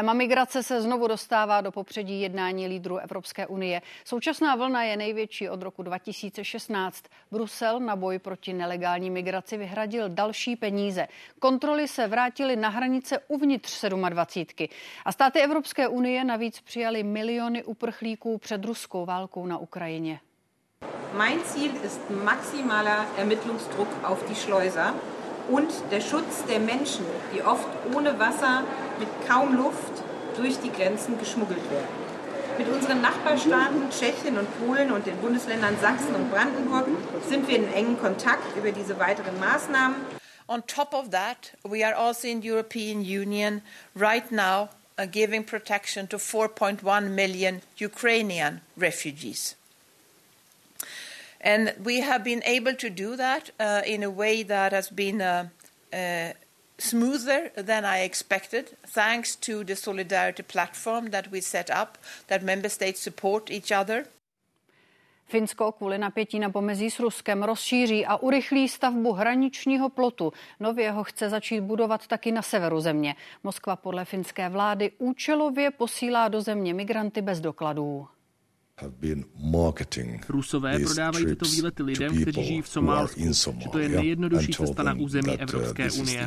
Téma migrace se znovu dostává do popředí jednání lídrů Evropské unie. Současná vlna je největší od roku 2016. Brusel na boj proti nelegální migraci vyhradil další peníze. Kontroly se vrátily na hranice uvnitř 27. A státy Evropské unie navíc přijali miliony uprchlíků před ruskou válkou na Ukrajině. Mein Ziel ist maximaler Ermittlungsdruck auf die Schleuser und der Schutz der Menschen, die oft ohne Wasser, mit kaum Luft durch die Grenzen geschmuggelt werden. Mit unseren Nachbarstaaten Tschechien und Polen und den Bundesländern Sachsen und Brandenburg sind wir in engen Kontakt über diese weiteren Maßnahmen. On top of that, we are also in the European Union right now uh, giving protection to 4.1 million Ukrainian refugees. And we have been able to do that uh, in a way that has been uh, uh, smoother than I expected, thanks to the solidarity platform that we set up, that member states support each other. Finsko kvůli napětí na pomezí s Ruskem rozšíří a urychlí stavbu hraničního plotu. Nově ho chce začít budovat taky na severu země. Moskva podle finské vlády účelově posílá do země migranty bez dokladů. Rusové prodávají tyto výlety lidem, kteří žijí v Somálsku, že to je nejjednodušší cesta na území uh, Evropské unie.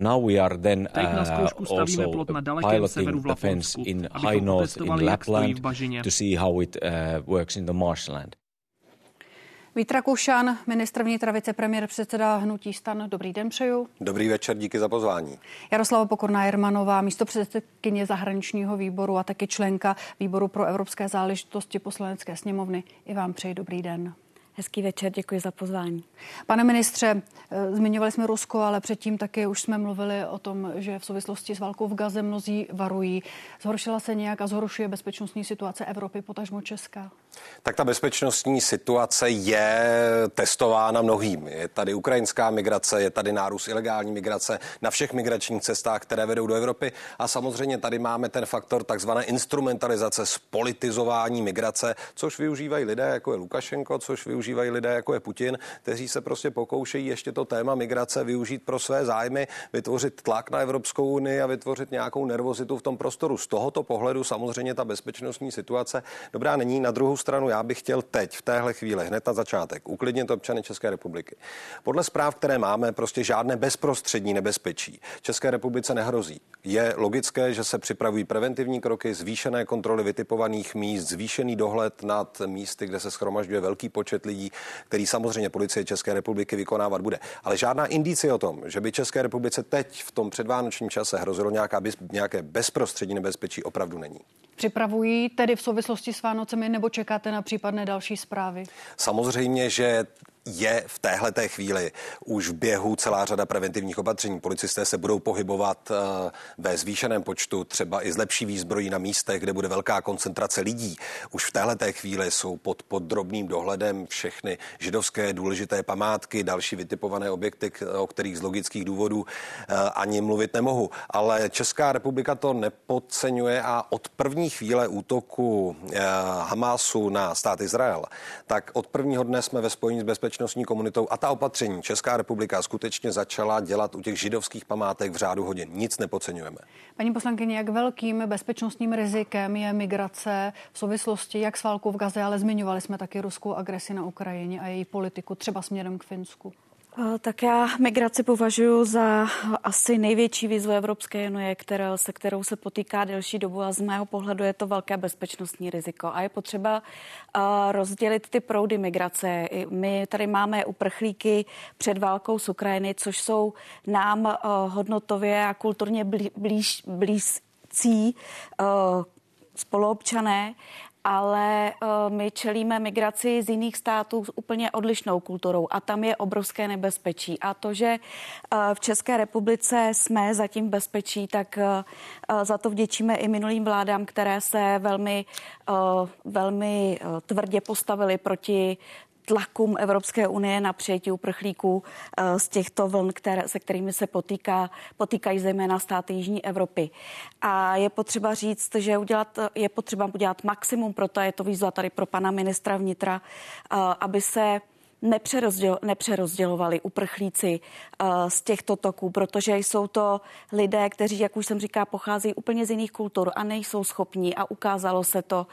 Now we are then Teď na zkoušku stavíme plot na dalekém severu v Laponsku, abychom otestovali, jak stojí v to see how it uh, works in the marshland. Vít Rakušan, ministr vnitra, vicepremiér, předseda Hnutí stan. Dobrý den přeju. Dobrý večer, díky za pozvání. Jaroslava Pokorná Jermanová, místo předsedkyně zahraničního výboru a taky členka výboru pro evropské záležitosti poslanecké sněmovny. I vám přeji dobrý den. Hezký večer, děkuji za pozvání. Pane ministře, eh, zmiňovali jsme Rusko, ale předtím také už jsme mluvili o tom, že v souvislosti s válkou v Gaze mnozí varují. Zhoršila se nějak a zhoršuje bezpečnostní situace Evropy, potažmo Česka? Tak ta bezpečnostní situace je testována mnohým. Je tady ukrajinská migrace, je tady nárůst ilegální migrace na všech migračních cestách, které vedou do Evropy. A samozřejmě tady máme ten faktor takzvané instrumentalizace, spolitizování migrace, což využívají lidé, jako je Lukašenko, což využívají lidé, jako je Putin, kteří se prostě pokoušejí ještě to téma migrace využít pro své zájmy, vytvořit tlak na Evropskou unii a vytvořit nějakou nervozitu v tom prostoru. Z tohoto pohledu samozřejmě ta bezpečnostní situace dobrá není. Na druhou stranu já bych chtěl teď, v téhle chvíli, hned na začátek, uklidnit občany České republiky. Podle zpráv, které máme, prostě žádné bezprostřední nebezpečí České republice nehrozí. Je logické, že se připravují preventivní kroky, zvýšené kontroly vytipovaných míst, zvýšený dohled nad místy, kde se schromažďuje velký počet lidí, který samozřejmě policie České republiky vykonávat bude. Ale žádná indicie o tom, že by České republice teď v tom předvánočním čase hrozilo nějaká, nějaké bezprostřední nebezpečí, opravdu není. Připravují tedy v souvislosti s Vánocemi nebo čekáte na případné další zprávy? Samozřejmě, že je v téhle té chvíli už v běhu celá řada preventivních opatření. Policisté se budou pohybovat eh, ve zvýšeném počtu, třeba i z lepší výzbrojí na místech, kde bude velká koncentrace lidí. Už v téhle té chvíli jsou pod podrobným dohledem všechny židovské důležité památky, další vytipované objekty, o kterých z logických důvodů eh, ani mluvit nemohu. Ale Česká republika to nepodceňuje a od první chvíle útoku eh, Hamásu na stát Izrael, tak od prvního dne jsme ve spojení s bezpečností bezpečnostní komunitou a ta opatření Česká republika skutečně začala dělat u těch židovských památek v řádu hodin. Nic nepodceňujeme. Paní poslankyně, jak velkým bezpečnostním rizikem je migrace v souvislosti jak s válkou v Gaze, ale zmiňovali jsme taky ruskou agresi na Ukrajině a její politiku třeba směrem k Finsku? Tak já migraci považuji za asi největší výzvu Evropské unie, které, se kterou se potýká delší dobu a z mého pohledu je to velké bezpečnostní riziko. A je potřeba rozdělit ty proudy migrace. My tady máme uprchlíky před válkou z Ukrajiny, což jsou nám hodnotově a kulturně blíž, blízcí spoluobčané ale uh, my čelíme migraci z jiných států s úplně odlišnou kulturou a tam je obrovské nebezpečí. A to, že uh, v České republice jsme zatím bezpečí, tak uh, za to vděčíme i minulým vládám, které se velmi, velmi tvrdě postavily proti tlakům Evropské unie na přijetí uprchlíků eh, z těchto vln, které, se kterými se potýká, potýkají zejména státy Jižní Evropy. A je potřeba říct, že udělat, je potřeba udělat maximum pro to, je to výzva tady pro pana ministra vnitra, eh, aby se nepřerozděl, nepřerozdělovali uprchlíci uh, z těchto toků, protože jsou to lidé, kteří, jak už jsem říká, pocházejí úplně z jiných kultur a nejsou schopní a ukázalo se to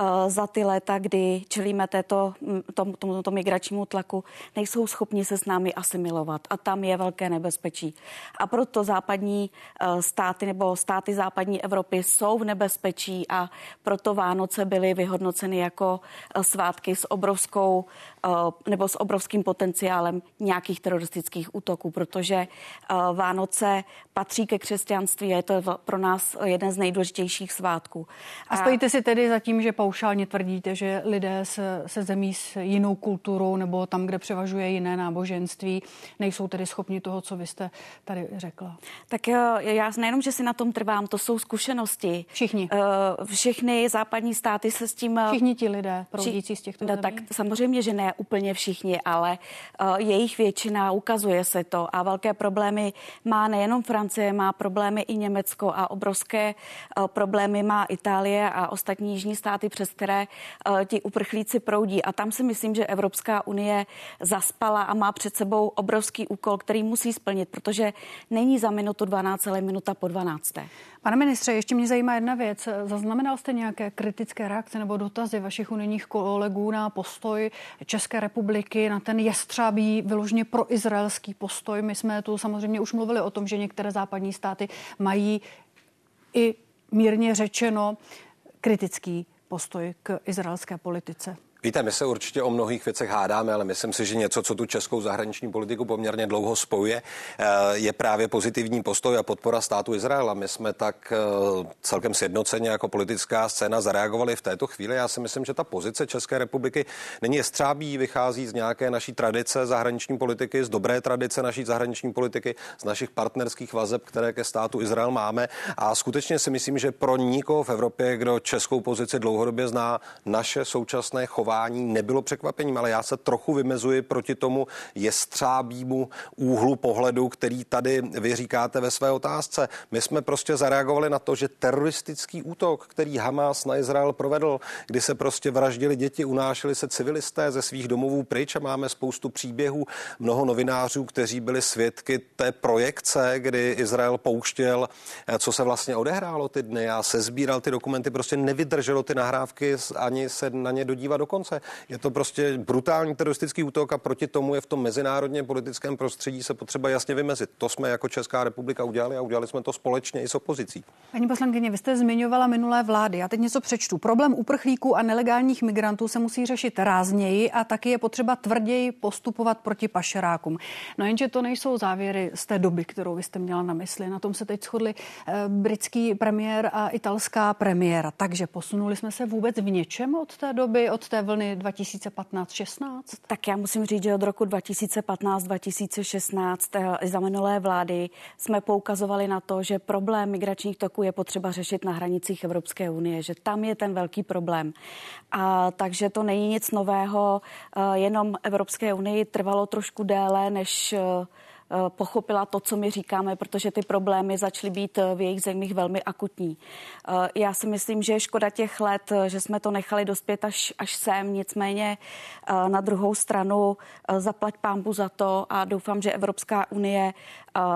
uh, za ty léta, kdy čelíme této, tom, tomuto migračnímu tlaku, nejsou schopni se s námi asimilovat a tam je velké nebezpečí. A proto západní uh, státy nebo státy západní Evropy jsou v nebezpečí a proto Vánoce byly vyhodnoceny jako svátky s obrovskou nebo s obrovským potenciálem nějakých teroristických útoků, protože eh, Vánoce patří ke křesťanství a je to pro nás jeden z nejdůležitějších svátků. A stojíte si tedy za tím, že paušálně tvrdíte, že lidé se, se zemí s jinou kulturou nebo tam, kde převažuje jiné náboženství, nejsou tedy schopni toho, co vy jste tady řekla? Tak eh, já nejenom, že si na tom trvám, to jsou zkušenosti. Všichni. Uh, všechny západní státy se s tím... Všichni ti lidé proudící z těchto no, zemí? Tak samozřejmě, že ne úplně všichni, ale uh, jejich většina, ukazuje se to a velké problémy má nejenom Francie, má problémy i Německo a obrovské uh, problémy má Itálie a ostatní jižní státy, přes které uh, ti uprchlíci proudí. A tam si myslím, že Evropská unie zaspala a má před sebou obrovský úkol, který musí splnit, protože není za minutu 12, ale minuta po 12. Pane ministře, ještě mě zajímá jedna věc. Zaznamenal jste nějaké kritické reakce nebo dotazy vašich unijních kolegů na postoj České republiky, na ten jestřábý, vyloženě proizraelský postoj? My jsme tu samozřejmě už mluvili o tom, že některé západní státy mají i mírně řečeno kritický postoj k izraelské politice. Víte, my se určitě o mnohých věcech hádáme, ale myslím si, že něco, co tu českou zahraniční politiku poměrně dlouho spojuje, eh, je právě pozitivní postoj a podpora státu Izraela. My jsme tak eh, celkem sjednoceně jako politická scéna zareagovali v této chvíli. Já si myslím, že ta pozice České republiky není jestřábí, vychází z nějaké naší tradice zahraniční politiky, z dobré tradice naší zahraniční politiky, z našich partnerských vazeb, které ke státu Izrael máme. A skutečně si myslím, že pro nikoho v Evropě, kdo českou pozici dlouhodobě zná, naše současné chování chování nebylo překvapením, ale já se trochu vymezuji proti tomu jestřábímu úhlu pohledu, který tady vy říkáte ve své otázce. My jsme prostě zareagovali na to, že teroristický útok, který Hamas na Izrael provedl, kdy se prostě vraždili děti, unášeli se civilisté ze svých domovů pryč a máme spoustu příběhů, mnoho novinářů, kteří byli svědky té projekce, kdy Izrael pouštěl, eh, co se vlastně odehrálo ty dny a se sbíral ty dokumenty, prostě nevydrželo ty nahrávky ani se na ně dodívat do. Je to prostě brutální teroristický útok a proti tomu je v tom mezinárodně politickém prostředí se potřeba jasně vymezit. To jsme jako Česká republika udělali a udělali jsme to společně i s opozicí. Paní poslankyně, vy jste zmiňovala minulé vlády. Já teď něco přečtu. Problém uprchlíků a nelegálních migrantů se musí řešit rázněji a taky je potřeba tvrději postupovat proti pašerákům. No jenže to nejsou závěry z té doby, kterou vy jste měla na mysli. Na tom se teď shodli eh, britský premiér a italská premiéra. Takže posunuli jsme se vůbec v něčem od té doby, od té vlny 2015-16? Tak já musím říct, že od roku 2015-2016 eh, za minulé vlády jsme poukazovali na to, že problém migračních toků je potřeba řešit na hranicích Evropské unie, že tam je ten velký problém. A takže to není nic nového, eh, jenom Evropské unii trvalo trošku déle, než eh, pochopila to, co my říkáme, protože ty problémy začaly být eh, v jejich zemích velmi akutní. Eh, já si myslím, že je škoda těch let, že jsme to nechali dospět až, až sem, nicméně na druhou stranu zaplať pámbu za to a doufám, že Evropská unie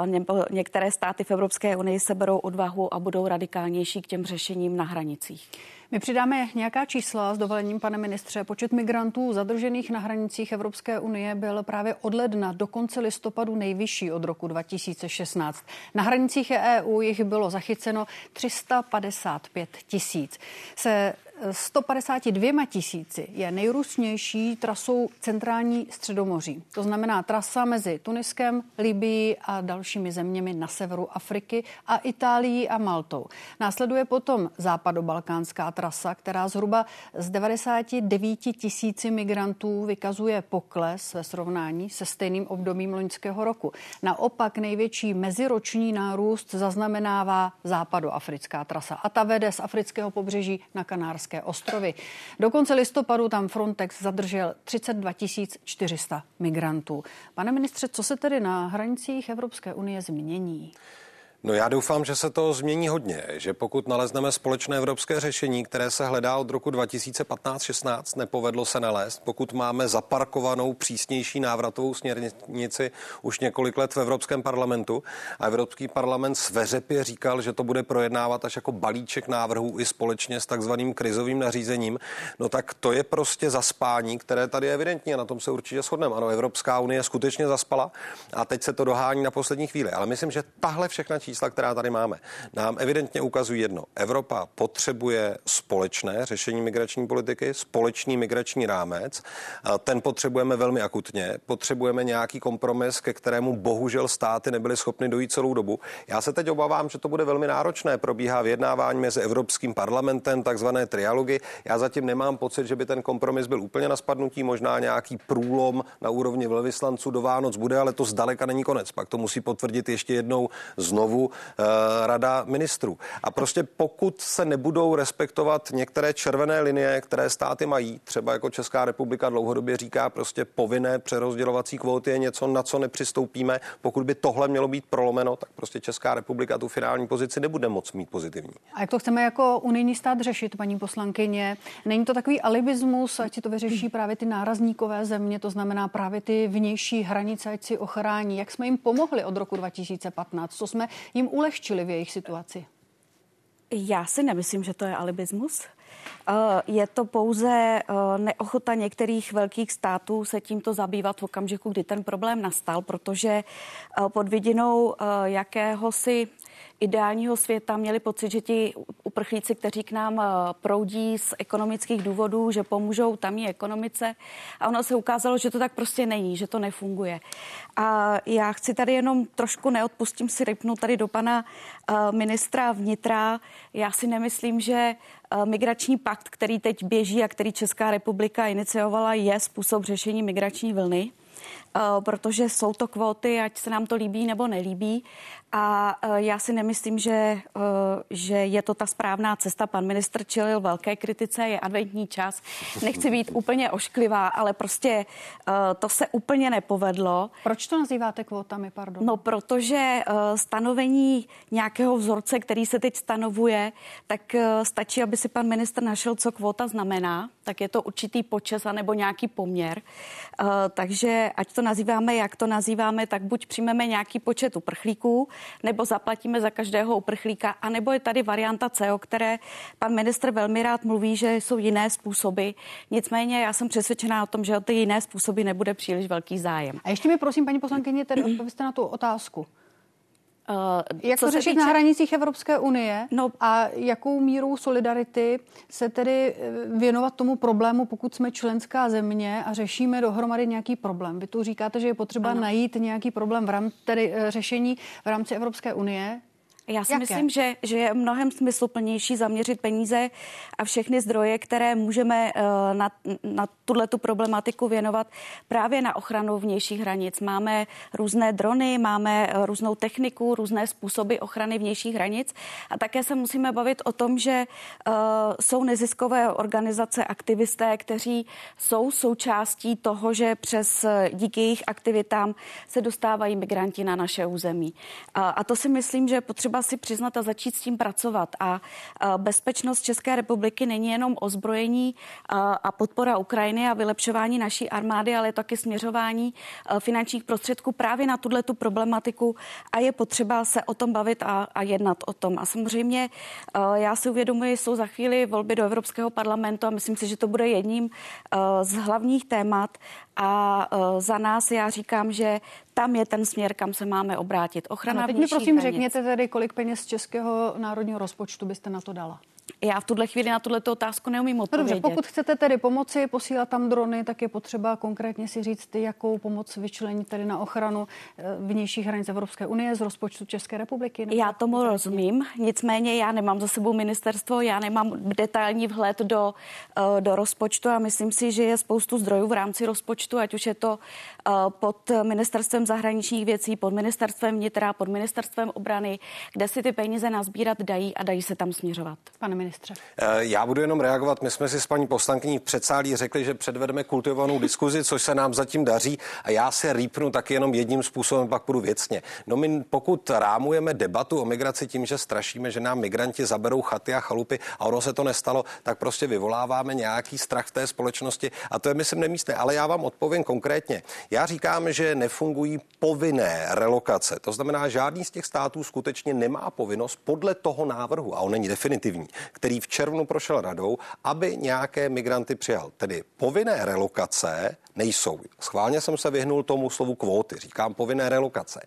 nebo některé státy v Evropské unii se berou odvahu a budou radikálnější k těm řešením na hranicích. My přidáme nějaká čísla s dovolením, pane ministře. Počet migrantů zadržených na hranicích Evropské unie byl právě od ledna do konce listopadu nejvyšší od roku 2016. Na hranicích EU jich bylo zachyceno 355 tisíc. Se 152 tisíci je nejrůznější trasou centrální středomoří. To znamená trasa mezi Tuniskem, Libií a dalšími zeměmi na severu Afriky a Itálií a Maltou. Následuje potom západobalkánská trasa, která zhruba z 99 tisíci migrantů vykazuje pokles ve srovnání se stejným obdobím loňského roku. Naopak největší meziroční nárůst zaznamenává západoafrická trasa a ta vede z afrického pobřeží na Kanárské Kanárské ostrovy. Do konce listopadu tam Frontex zadržel 32 400 migrantů. Pane ministře, co se tedy na hranicích Evropské unie změní? No já doufám, že se to změní hodně, že pokud nalezneme společné evropské řešení, které se hledá od roku 2015-16, nepovedlo se nalézt, pokud máme zaparkovanou přísnější návratovou směrnici už několik let v Evropském parlamentu. A Evropský parlament sveřepě říkal, že to bude projednávat až jako balíček návrhů i společně s takzvaným krizovým nařízením, no tak to je prostě zaspání, které tady je evidentní a na tom se určitě shodneme. Ano, Evropská unie skutečně zaspala a teď se to dohání na poslední chvíli, ale myslím, že tahle všechna čísla čísla, která tady máme, nám evidentně ukazují jedno. Evropa potřebuje společné řešení migrační politiky, společný migrační rámec. Ten potřebujeme velmi akutně. Potřebujeme nějaký kompromis, ke kterému bohužel státy nebyly schopny dojít celou dobu. Já se teď obávám, že to bude velmi náročné. Probíhá vyjednávání mezi Evropským parlamentem, takzvané trialogy. Já zatím nemám pocit, že by ten kompromis byl úplně na spadnutí. Možná nějaký průlom na úrovni velvyslanců do Vánoc bude, ale to zdaleka není konec. Pak to musí potvrdit ještě jednou znovu uh, rada ministrů. A prostě pokud se nebudou respektovat některé červené linie, které státy mají, třeba jako Česká republika dlouhodobě říká, prostě povinné přerozdělovací kvóty je něco, na co nepřistoupíme. Pokud by tohle mělo být prolomeno, tak prostě Česká republika tu finální pozici nebude moc mít pozitivní. A jak to chceme jako unijní stát řešit, paní poslankyně? Není to takový alibismus, ať si to vyřeší právě ty nárazníkové země, to znamená právě ty vnější hranice, ať si ochrání. Jak jsme jim pomohli od roku 2015? Co jsme jim ulehčili v jejich situaci? Já si nemyslím, že to je alibismus. Eh, je to pouze eh, neochota některých velkých států se tímto zabývat v okamžiku, kdy ten problém nastal, protože eh, pod vidinou jakéhosi ideálního světa měli pocit, že ti uprchlíci, kteří k nám proudí z ekonomických důvodů, že pomůžou tamní ekonomice. A ono se ukázalo, že to tak prostě není, že to nefunguje. A já chci tady jenom trošku neodpustím si rypnout tady do pana ministra vnitra. Já si nemyslím, že migrační pakt, který teď běží a který Česká republika iniciovala, je způsob řešení migrační vlny protože jsou to kvóty, ať se nám to líbí nebo nelíbí. A e, já si nemyslím, že, e, že je to ta správná cesta. Pan ministr čelil velké kritice, je adventní čas. Nechci být úplně ošklivá, ale prostě e, to se úplně nepovedlo. Proč to nazýváte kvótami, pardon? No, protože stanovení nějakého vzorce, který se teď stanovuje, tak stačí, aby si pan ministr našel, co kvóta znamená. Tak je to určitý počes anebo nějaký poměr. Takže ať to nazýváme, jak to nazýváme, tak buď přijmeme nějaký počet uprchlíků, nebo zaplatíme za každého uprchlíka, anebo je tady varianta C, o které pan ministr velmi rád mluví, že jsou jiné způsoby. Nicméně já jsem přesvědčená o tom, že o ty jiné způsoby nebude příliš velký zájem. A ještě mi prosím, paní poslankyně, tedy odpověste na tu otázku. Uh, Jak to řešit týče... na hranicích Evropské unie no, a jakou mírou solidarity se tedy eh, věnovat tomu problému, pokud jsme členská země a řešíme dohromady nějaký problém? Vy tu říkáte, že je potřeba ano. najít nějaký problém v rámci tedy eh, řešení v rámci Evropské unie. Já si Jaké? myslím, že, že je mnohem smysluplnější zaměřit peníze a všechny zdroje, které můžeme uh, na, na tuhle tu problematiku věnovat právě na ochranu vnějších hranic. Máme různé drony, máme uh, různou techniku, různé způsoby ochrany vnějších hranic a také se musíme bavit o tom, že uh, jsou neziskové organizace, aktivisté, kteří jsou součástí toho, že přes díky jejich aktivitám se dostávají migranti na naše území. A, a to si myslím, že potřeba třeba si přiznat a začít s tím pracovat. A bezpečnost České republiky není jenom ozbrojení a podpora Ukrajiny a vylepšování naší armády, ale taky směřování finančních prostředků právě na tuhle tu problematiku a je potřeba se o tom bavit a, a jednat o tom. A samozřejmě já si uvědomuji, jsou za chvíli volby do Evropského parlamentu a myslím si, že to bude jedním z hlavních témat a za nás já říkám, že tam je ten směr, kam se máme obrátit. Ochrana ano, teď mi prosím hranic. řekněte tedy, kolik peněz z českého národního rozpočtu byste na to dala? Já v tuhle chvíli na tuhle otázku neumím odpovědět. Dobře, pokud chcete tedy pomoci, posílat tam drony, tak je potřeba konkrétně si říct, jakou pomoc vyčlení tedy na ochranu eh, vnějších hranic Evropské unie z rozpočtu České republiky. Já tomu rozumím, nicméně já nemám za sebou ministerstvo, já nemám detailní vhled do, eh, do rozpočtu a myslím si, že je spoustu zdrojů v rámci rozpočtu, ať už je to eh, pod ministerstvem zahraničních věcí, pod ministerstvem vnitra, pod ministerstvem obrany, kde si ty peníze nazbírat dají a dají se tam směřovat. Pane ministře. Eh, já budu jenom reagovat. My jsme si s paní poslankyní v předsálí řekli, že předvedeme kultivovanou diskuzi, což se nám zatím daří a já se rýpnu taky jenom jedním způsobem, pak budu věcně. No my pokud rámujeme debatu o migraci tím, že strašíme, že nám migranti zaberou chaty a chalupy a ono se to nestalo, tak prostě vyvoláváme nějaký strach v té společnosti a to je myslím nemístné. Ale já vám odpovím konkrétně. Já říkám, že nefungují povinné relokace. To znamená, žádný z těch států skutečně nemá povinnost podle toho návrhu, a on není definitivní, který v červnu prošel radou, aby nějaké migranty přijal. Tedy povinné relokace nejsou. Schválně jsem se vyhnul tomu slovu kvóty, říkám povinné relokace.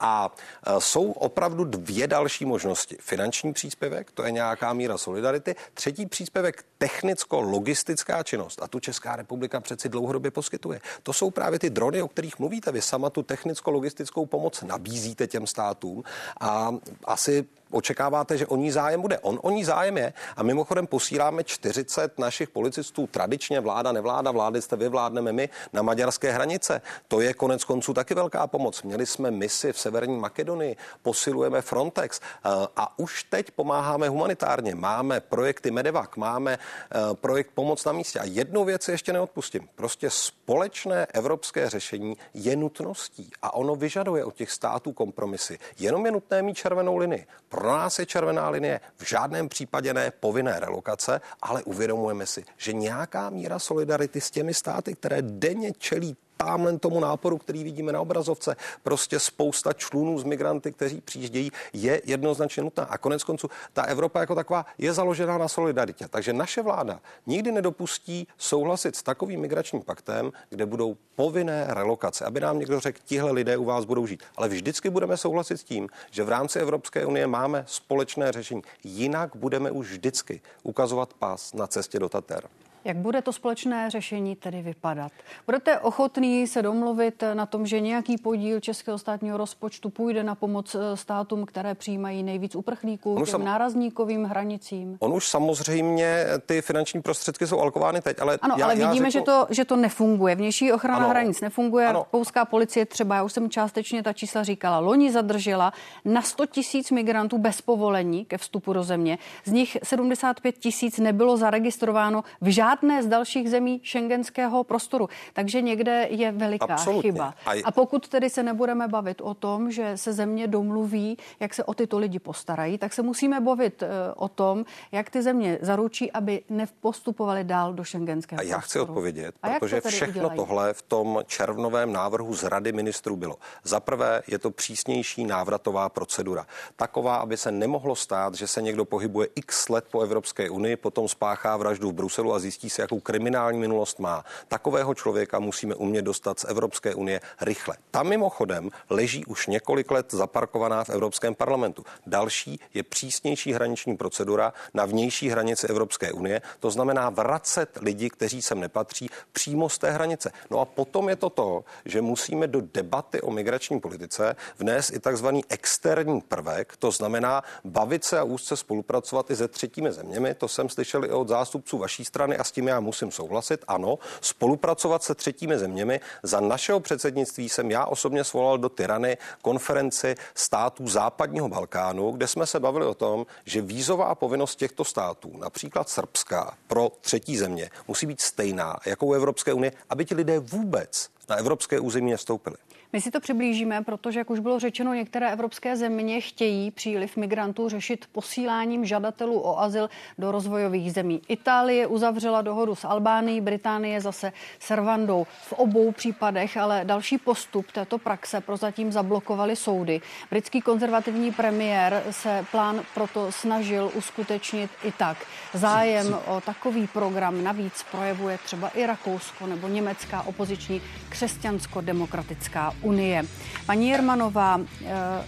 A e, jsou opravdu dvě další možnosti. Finanční příspěvek, to je nějaká míra solidarity. Třetí příspěvek, technicko-logistická činnost. A tu Česká republika přeci dlouhodobě poskytuje. To jsou právě ty drony, o kterých mluvíte. Vy sama tu technicko-logistickou pomoc nabízíte těm státům a asi očekáváte, že o ní zájem bude. On o ní zájem je. A mimochodem posíláme 40 našich policistů, tradičně vláda, nevláda, vlády jste vy, vládneme my, na maďarské hranice. To je konec konců taky velká pomoc. Měli jsme misi v Severní Makedonii, posilujeme Frontex eh, a už teď pomáháme humanitárně. Máme projekty Medevac, máme eh, projekt Pomoc na místě. A jednu věc ještě neodpustím. Prostě společné evropské řešení je nutností a ono vyžaduje od těch států kompromisy. Jenom je nutné mít červenou linii. Pro nás je červená linie v žádném případě ne povinné relokace, ale uvědomujeme si, že nějaká míra solidarity s těmi státy, které denně čelí tamhle tomu náporu, který vidíme na obrazovce, prostě spousta člunů z migranty, kteří přijíždějí, je jednoznačně nutná. A konec konců ta Evropa jako taková je založená na solidaritě. Takže naše vláda nikdy nedopustí souhlasit s takovým migračním paktem, kde budou povinné relokace, aby nám někdo řekl, tihle lidé u vás budou žít. Ale vždycky budeme souhlasit s tím, že v rámci Evropské unie máme společné řešení. Jinak budeme už vždycky ukazovat pás na cestě do Tater. Jak bude to společné řešení tedy vypadat? Budete ochotný se domluvit na tom, že nějaký podíl českého státního rozpočtu půjde na pomoc eh, státům, které přijímají nejvíc uprchlíků, těm sam... nárazníkovým hranicím? On už samozřejmě ty finanční prostředky jsou alokovány teď, ale Ano, já, ale já vidíme, řeknu... že, to, že to nefunguje. Vnější ochrana ano. hranic nefunguje. Ano. Polská policie třeba, já už jsem částečně ta čísla říkala, loni zadržela na 100 tisíc migrantů bez povolení ke vstupu do země. Z nich 75 tisíc nebylo zaregistrováno v žádném žádné z dalších zemí šengenského prostoru. Takže někde je veliká Absolutně. chyba. A pokud tedy se nebudeme bavit o tom, že se země domluví, jak se o tyto lidi postarají, tak se musíme bavit eh, o tom, jak ty země zaručí, aby nepostupovali dál do šengenského prostoru. A já chci odpovědět, A protože to všechno udělají? tohle v tom červnovém návrhu z Rady ministrů bylo. Za prvé je to přísnější návratová procedura. Taková, aby se nemohlo stát, že se někdo pohybuje x let po Evropské unii, potom spáchá vraždu v Bruselu a zjistí, zjistí se, jakou kriminální minulost má. Takového člověka musíme umět dostat z Evropské unie rychle. Tam mimochodem leží už několik let zaparkovaná v Evropském parlamentu. Další je přísnější hraniční procedura na vnější hranici Evropské unie, to znamená vracet lidi, kteří sem nepatří, přímo z té hranice. No a potom je to to, že musíme do debaty o migrační politice vnést i takzvaný externí prvek, to znamená bavit se a úzce spolupracovat i se třetími zeměmi. To jsem slyšel i od zástupců vaší strany a s tím já musím souhlasit. Ano, spolupracovat se třetími zeměmi. Za našeho předsednictví jsem já osobně svolal do Tyrany konferenci států západního Balkánu, kde jsme se bavili o tom, že vízová povinnost těchto států, například Srbská, pro třetí země, musí být stejná jako u Evropské unie, aby ti lidé vůbec na evropské území nestoupili. My si to přiblížíme, protože, jak už bylo řečeno, některé evropské země chtějí příliv migrantů řešit posíláním žadatelů o azyl do rozvojových zemí. Itálie uzavřela dohodu s Albánií, Británie zase s Rwandou. V obou případech ale další postup této praxe prozatím zablokovali soudy. Britský konzervativní premiér se plán proto snažil uskutečnit i tak. Zájem o takový program navíc projevuje třeba i Rakousko nebo německá opoziční křesťansko-demokratická unie. Paní Jermanová, eh,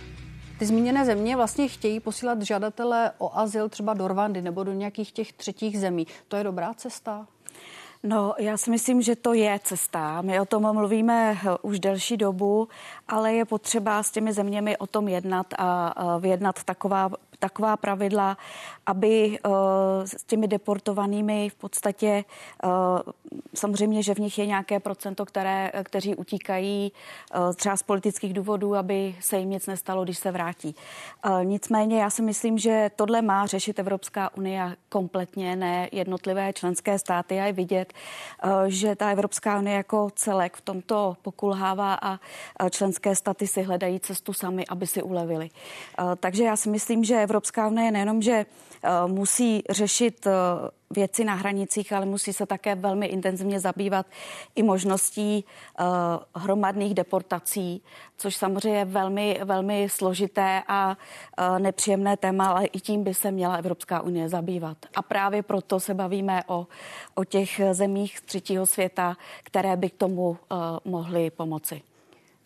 ty zmíněné země vlastně chtějí posílat žadatele o azyl třeba do Rwandy nebo do nějakých těch třetích zemí. To je dobrá cesta? No, já si myslím, že to je cesta. My o tom mluvíme eh, už delší dobu, ale je potřeba s těmi zeměmi o tom jednat a vyjednat taková taková pravidla, aby s těmi deportovanými v podstatě samozřejmě, že v nich je nějaké procento, které, kteří utíkají třeba z politických důvodů, aby se jim nic nestalo, když se vrátí. Nicméně já si myslím, že tohle má řešit Evropská unie kompletně, ne jednotlivé členské státy. A je vidět, že ta Evropská unie jako celek v tomto pokulhává a členské státy si hledají cestu sami, aby si ulevili. Takže já si myslím, že Evropská unie nejenom, že musí řešit věci na hranicích, ale musí se také velmi intenzivně zabývat i možností uh, hromadných deportací, což samozřejmě je velmi, velmi složité a nepříjemné téma, ale i tím by se měla Evropská unie zabývat. A právě proto se bavíme o, o těch zemích třetího světa, které by k tomu mohly pomoci.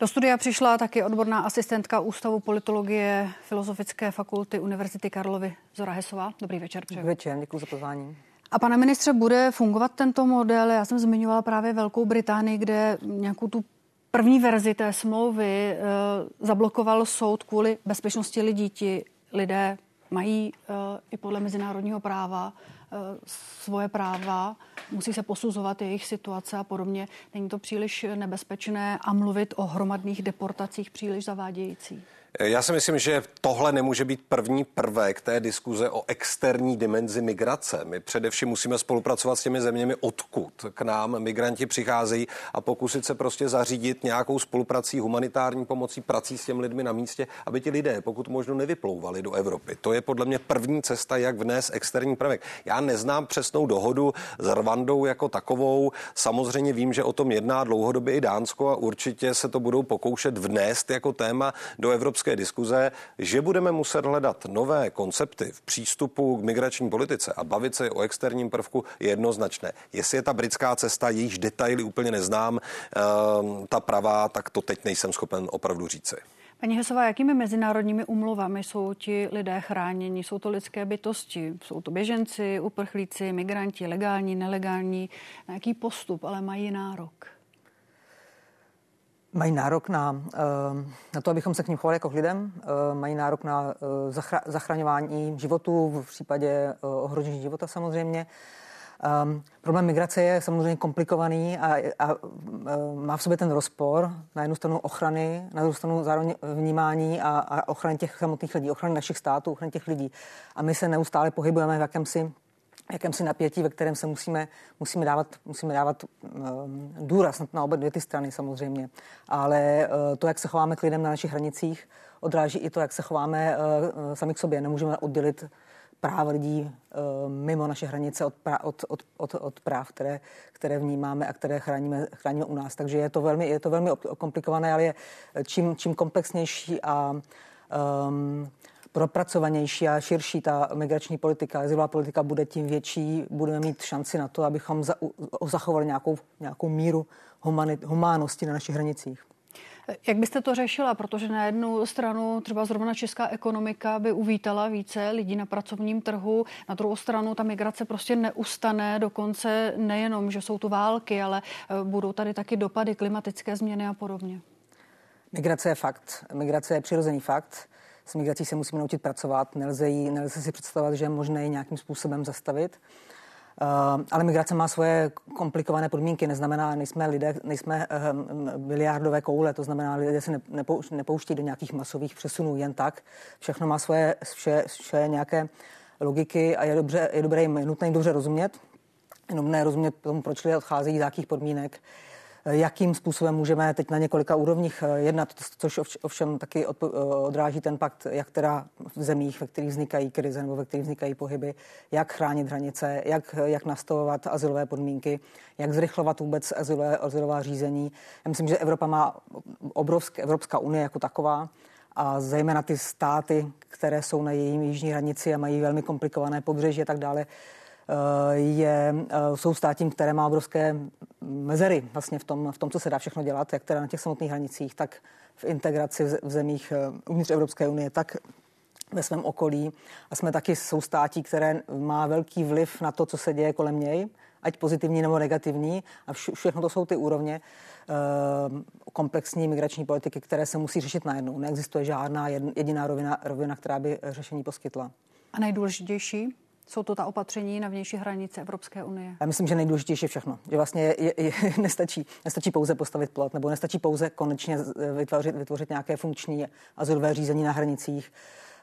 Do studia přišla taky odborná asistentka Ústavu politologie Filozofické fakulty Univerzity Karlovy Zora Hesová. Dobrý večer. Dobrý večer, děkuji za pozvání. A pane ministře, bude fungovat tento model? Já jsem zmiňovala právě Velkou Británii, kde nějakou tu první verzi té smlouvy e, zablokoval soud kvůli bezpečnosti lidí. Ti lidé mají e, i podle mezinárodního práva svoje práva, musí se posuzovat jejich situace a podobně. Není to příliš nebezpečné a mluvit o hromadných deportacích příliš zavádějící? Já si myslím, že tohle nemůže být první prvek té diskuze o externí dimenzi migrace. My především musíme spolupracovat s těmi zeměmi, odkud k nám migranti přicházejí a pokusit se prostě zařídit nějakou spoluprací, humanitární pomocí, prací s těmi lidmi na místě, aby ti lidé pokud možno nevyplouvali do Evropy. To je podle mě první cesta, jak vnést externí prvek. Já neznám přesnou dohodu s Rwandou jako takovou. Samozřejmě vím, že o tom jedná dlouhodobě i Dánsko a určitě se to budou pokoušet vnést jako téma do Evropské evropské diskuze, že budeme muset hledat nové koncepty v přístupu k migrační politice a bavit se o externím prvku je jednoznačné. Jestli je ta britská cesta, jejíž detaily úplně neznám, ehm, ta pravá, tak to teď nejsem schopen opravdu říci. Paní Hesová, jakými mezinárodními umluvami jsou ti lidé chráněni? Jsou to lidské bytosti? Jsou to běženci, uprchlíci, migranti, legální, nelegální? Na jaký postup ale mají nárok? Mají nárok na, eh, na to, abychom se k ním chovali jako k lidem, eh, mají nárok na eh, zachraňování životů v případě ohrožení života samozřejmě. Um, problém migrace je samozřejmě komplikovaný a, a, a má v sobě ten rozpor. Na jednu stranu ochrany, na druhou stranu zároveň vnímání a, a ochrany těch samotných lidí, ochrany našich států, ochrany těch lidí. A my se neustále pohybujeme v jakémsi jakémsi napětí, ve kterém se musíme, musíme dávat, musíme dávat um, důraz na obě dvě ty strany samozřejmě. Ale uh, to, jak se chováme k lidem na našich hranicích, odráží i to, jak se chováme uh, sami k sobě. Nemůžeme oddělit práva lidí uh, mimo naše hranice od, pra, od, od, od, od práv, které, které vnímáme a které chráníme, chráníme u nás. Takže je to velmi, je to velmi komplikované, ale je čím, čím komplexnější a um, propracovanější a širší ta migrační politika, azylová politika bude, tím větší budeme mít šanci na to, abychom za, zachovali nějakou, nějakou míru humanit, humánosti na našich hranicích. Jak byste to řešila? Protože na jednu stranu třeba zrovna česká ekonomika by uvítala více lidí na pracovním trhu, na druhou stranu ta migrace prostě neustane, dokonce nejenom, že jsou tu války, ale eh, budou tady taky dopady klimatické změny a podobně. Migrace je fakt. Migrace je přirozený fakt. S migrací se musíme naučit pracovat, nelze, jí, nelze si představovat, že je možné ji nějakým způsobem zastavit. Uh, ale migrace má svoje komplikované podmínky, neznamená, nejsme lidé, nejsme uh, miliardové koule, to znamená, lidé se nepouští, nepouští do nějakých masových přesunů jen tak. Všechno má svoje vše, vše nějaké logiky a je, dobře, je dobré jim, nutné jim dobře rozumět, jenom ne rozumět tomu, proč lidé odcházejí, z jakých podmínek. Uh, jakým způsobem můžeme teď na několika úrovních eh, jednat, což ovšem taky eh, odráží ten pakt, jak teda v zemích, ve kterých vznikají krize nebo ve kterých vznikají pohyby, jak chránit hranice, jak, jak nastavovat asilové podmínky, jak zrychlovat vůbec asilové, asilová řízení. Já myslím, že Evropa má obrovské, Evropská unie jako taková, a zejména ty státy, které jsou na jejím jižní hranici a mají velmi komplikované pobřeží a tak dále, Eh, je, eh, jsou státím, které má obrovské mezery vlastně v tom, v tom, co se dá všechno dělat, jak teda na těch samotných hranicích, tak v integraci v zemích eh, uvnitř Evropské unie, tak ve svém okolí. A jsme taky jsou státí, které má velký vliv na to, co se děje kolem něj ať pozitivní nebo negativní. A vše, všechno to jsou ty úrovně komplexní migrační politiky, které se musí řešit najednou. Neexistuje žádná jediná rovina, rovina která by řešení poskytla. A nejdůležitější? Jsou to ta opatření na vnější hranice Evropské unie? Já myslím, že nejdůležitější je všechno. Že vlastně je, je, nestačí, nestačí pouze postavit plot, nebo nestačí pouze konečně vytvořit, vytvořit nějaké funkční azylové řízení na hranicích.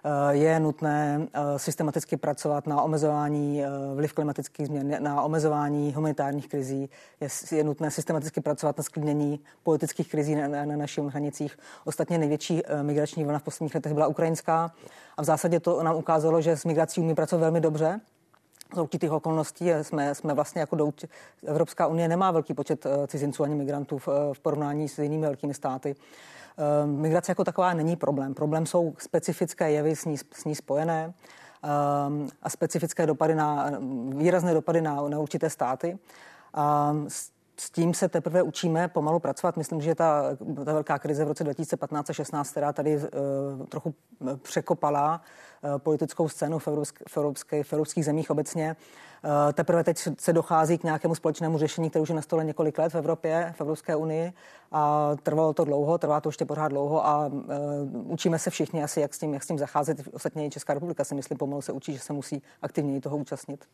Eh, je nutné eh, systematicky pracovat na omezování eh, vliv klimatických změn, na omezování humanitárních krizí. Je, je nutné systematicky pracovat na sklidnění politických krizí na, na, na našich hranicích. Ostatně největší migrační vlna v posledních letech byla ukrajinská a v zásadě to nám ukázalo, že s migrací umí pracovat velmi dobře. Z určitých okolností jsme, jsme vlastně jako douč... Evropská unie nemá velký počet cizinců ani migrantů v, v porovnání s jinými velkými státy. Ehm, migrace jako taková není problém. Problém jsou specifické jevy s ní, s ní spojené ehm, a specifické dopady na, výrazné dopady na, na určité státy. A s, s tím se teprve učíme pomalu pracovat. Myslím, že ta, ta velká krize v roce 2015 a 16, která tady uh, trochu překopala uh, politickou scénu v, evropské, v, evropské, v evropských zemích obecně, Eh, teprve teď se dochází k nějakému společnému řešení, které už je na stole několik let v Evropě, v Evropské unii a trvalo to dlouho, trvá to ještě pořád dlouho a uh, učíme se všichni asi, jak s tím, jak s tím zacházet. Ostatně i Česká republika si myslím pomalu se učí, že se musí aktivněji toho účastnit.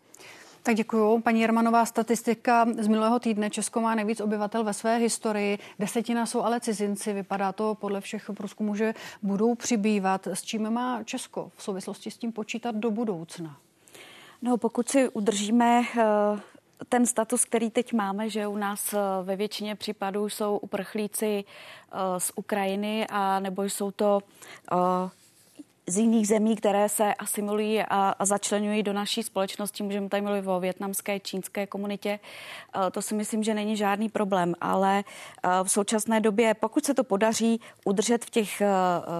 Tak děkuju. Paní Jermanová, statistika z minulého týdne. Česko má nejvíc obyvatel ve své historii. Desetina jsou ale cizinci. Vypadá to podle všech průzkumů, že budou přibývat. S čím má Česko v souvislosti s tím počítat do budoucna? No, pokud si udržíme eh, ten status, který teď máme, že u nás eh, ve většině případů jsou uprchlíci eh, z Ukrajiny a nebo jsou to z jiných zemí, které se asimulují a, a začlenují do naší společnosti. Můžeme tady mluvit o větnamské, čínské komunitě. E, to si myslím, že není žádný problém, ale e, v současné době, pokud se to podaří udržet v těch, e,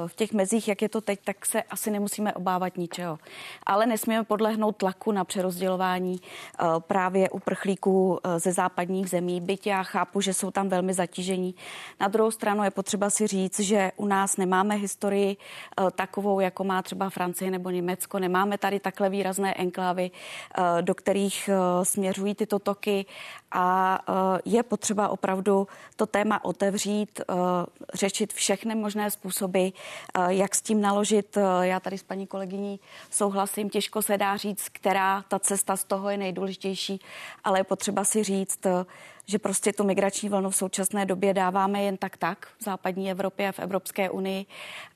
v těch mezích, jak je to teď, tak se asi nemusíme obávat ničeho. Ale nesmíme podlehnout tlaku na přerozdělování právě uprchlíků ze západních zemí, byť já chápu, že jsou tam velmi zatížení. Na druhou stranu je potřeba si říct, že u nás nemáme historii takovou, jak jako má třeba Francie nebo Německo. Nemáme tady takhle výrazné enklávy, eh, do kterých eh, směřují tyto toky a eh, je potřeba opravdu to téma otevřít, řešit všechny možné způsoby, jak s tím naložit. Já tady s paní kolegyní souhlasím, těžko se dá říct, která ta cesta z toho je nejdůležitější, ale je potřeba si říct, že prostě tu migrační vlnu v současné době dáváme jen tak tak v západní Evropě a v Evropské unii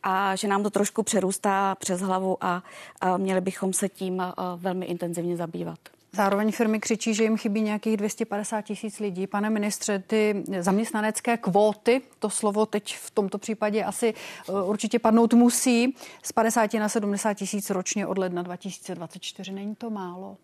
a že nám to trošku přerůstá přes hlavu a, a měli bychom se tím velmi intenzivně zabývat. Zároveň firmy křičí, že jim chybí nějakých 250 tisíc lidí. Pane ministře, ty zaměstnanecké kvóty, to slovo teď v tomto případě asi e, určitě padnout musí, z 50 na 70 tisíc ročně od ledna 2024. Není to málo?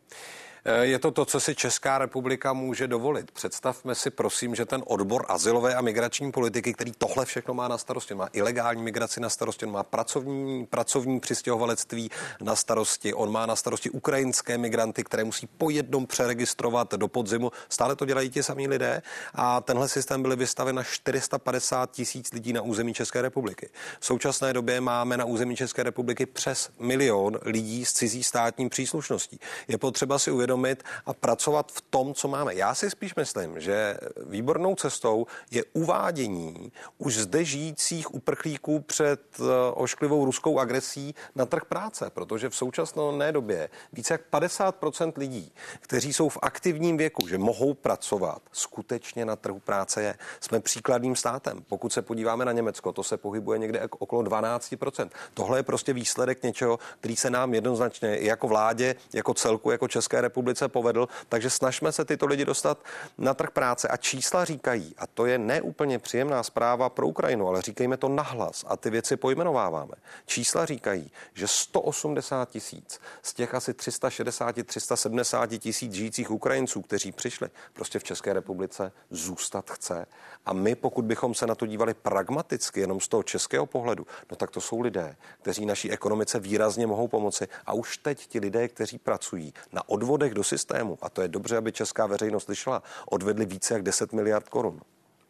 Eh, je to to, co si Česká republika může dovolit. Představme si, prosím, že ten odbor azylové a migrační politiky, který tohle všechno má na starosti, má ilegální migraci na starosti, on má pracovní, pracovní přistěhovalectví na starosti, on má na starosti ukrajinské migranty, které musí po jednom přeregistrovat do podzimu. Stále to dělají ti samí lidé a tenhle systém byl vystaven na 450 tisíc lidí na území České republiky. V současné době máme na území České republiky přes milion lidí s cizí státní příslušností. Je potřeba si uvědomit, uvědomit a pracovat v tom, co máme. Já si spíš myslím, že výbornou cestou je uvádění už zde žijících uprchlíků před eh, ošklivou ruskou agresí na trh práce, protože v současné době více jak 50% lidí, kteří jsou v aktivním věku, že mohou pracovat, skutečně na trhu práce je. Jsme příkladným státem. Pokud se podíváme na Německo, to se pohybuje někde okolo 12%. Tohle je prostě výsledek něčeho, který se nám jednoznačně jako vládě, jako celku, jako České republiky republice povedl, takže snažme se tyto lidi dostat na trh práce. A čísla říkají, a to je neúplně příjemná zpráva pro Ukrajinu, ale říkejme to nahlas a ty věci pojmenováváme. Čísla říkají, že 180 tisíc z těch asi 360-370 tisíc žijících Ukrajinců, kteří přišli, prostě v České republice zůstat chce. A my, pokud bychom se na to dívali pragmaticky, jenom z toho českého pohledu, no tak to jsou lidé, kteří naší ekonomice výrazně mohou pomoci. A už teď ti lidé, kteří pracují na odvodech do systému, a to je dobře, aby česká veřejnost slyšela, odvedli více jak 10 miliard korun.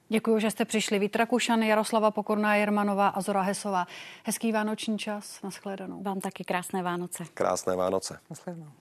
Děkuji, že jste přišli. Vít Rakušan, Jaroslava Pokorná, Jermanová a Zora Hesová. Hezký vánoční čas. Naschledanou. Vám taky krásné Vánoce. Krásné Vánoce. Naschledanou.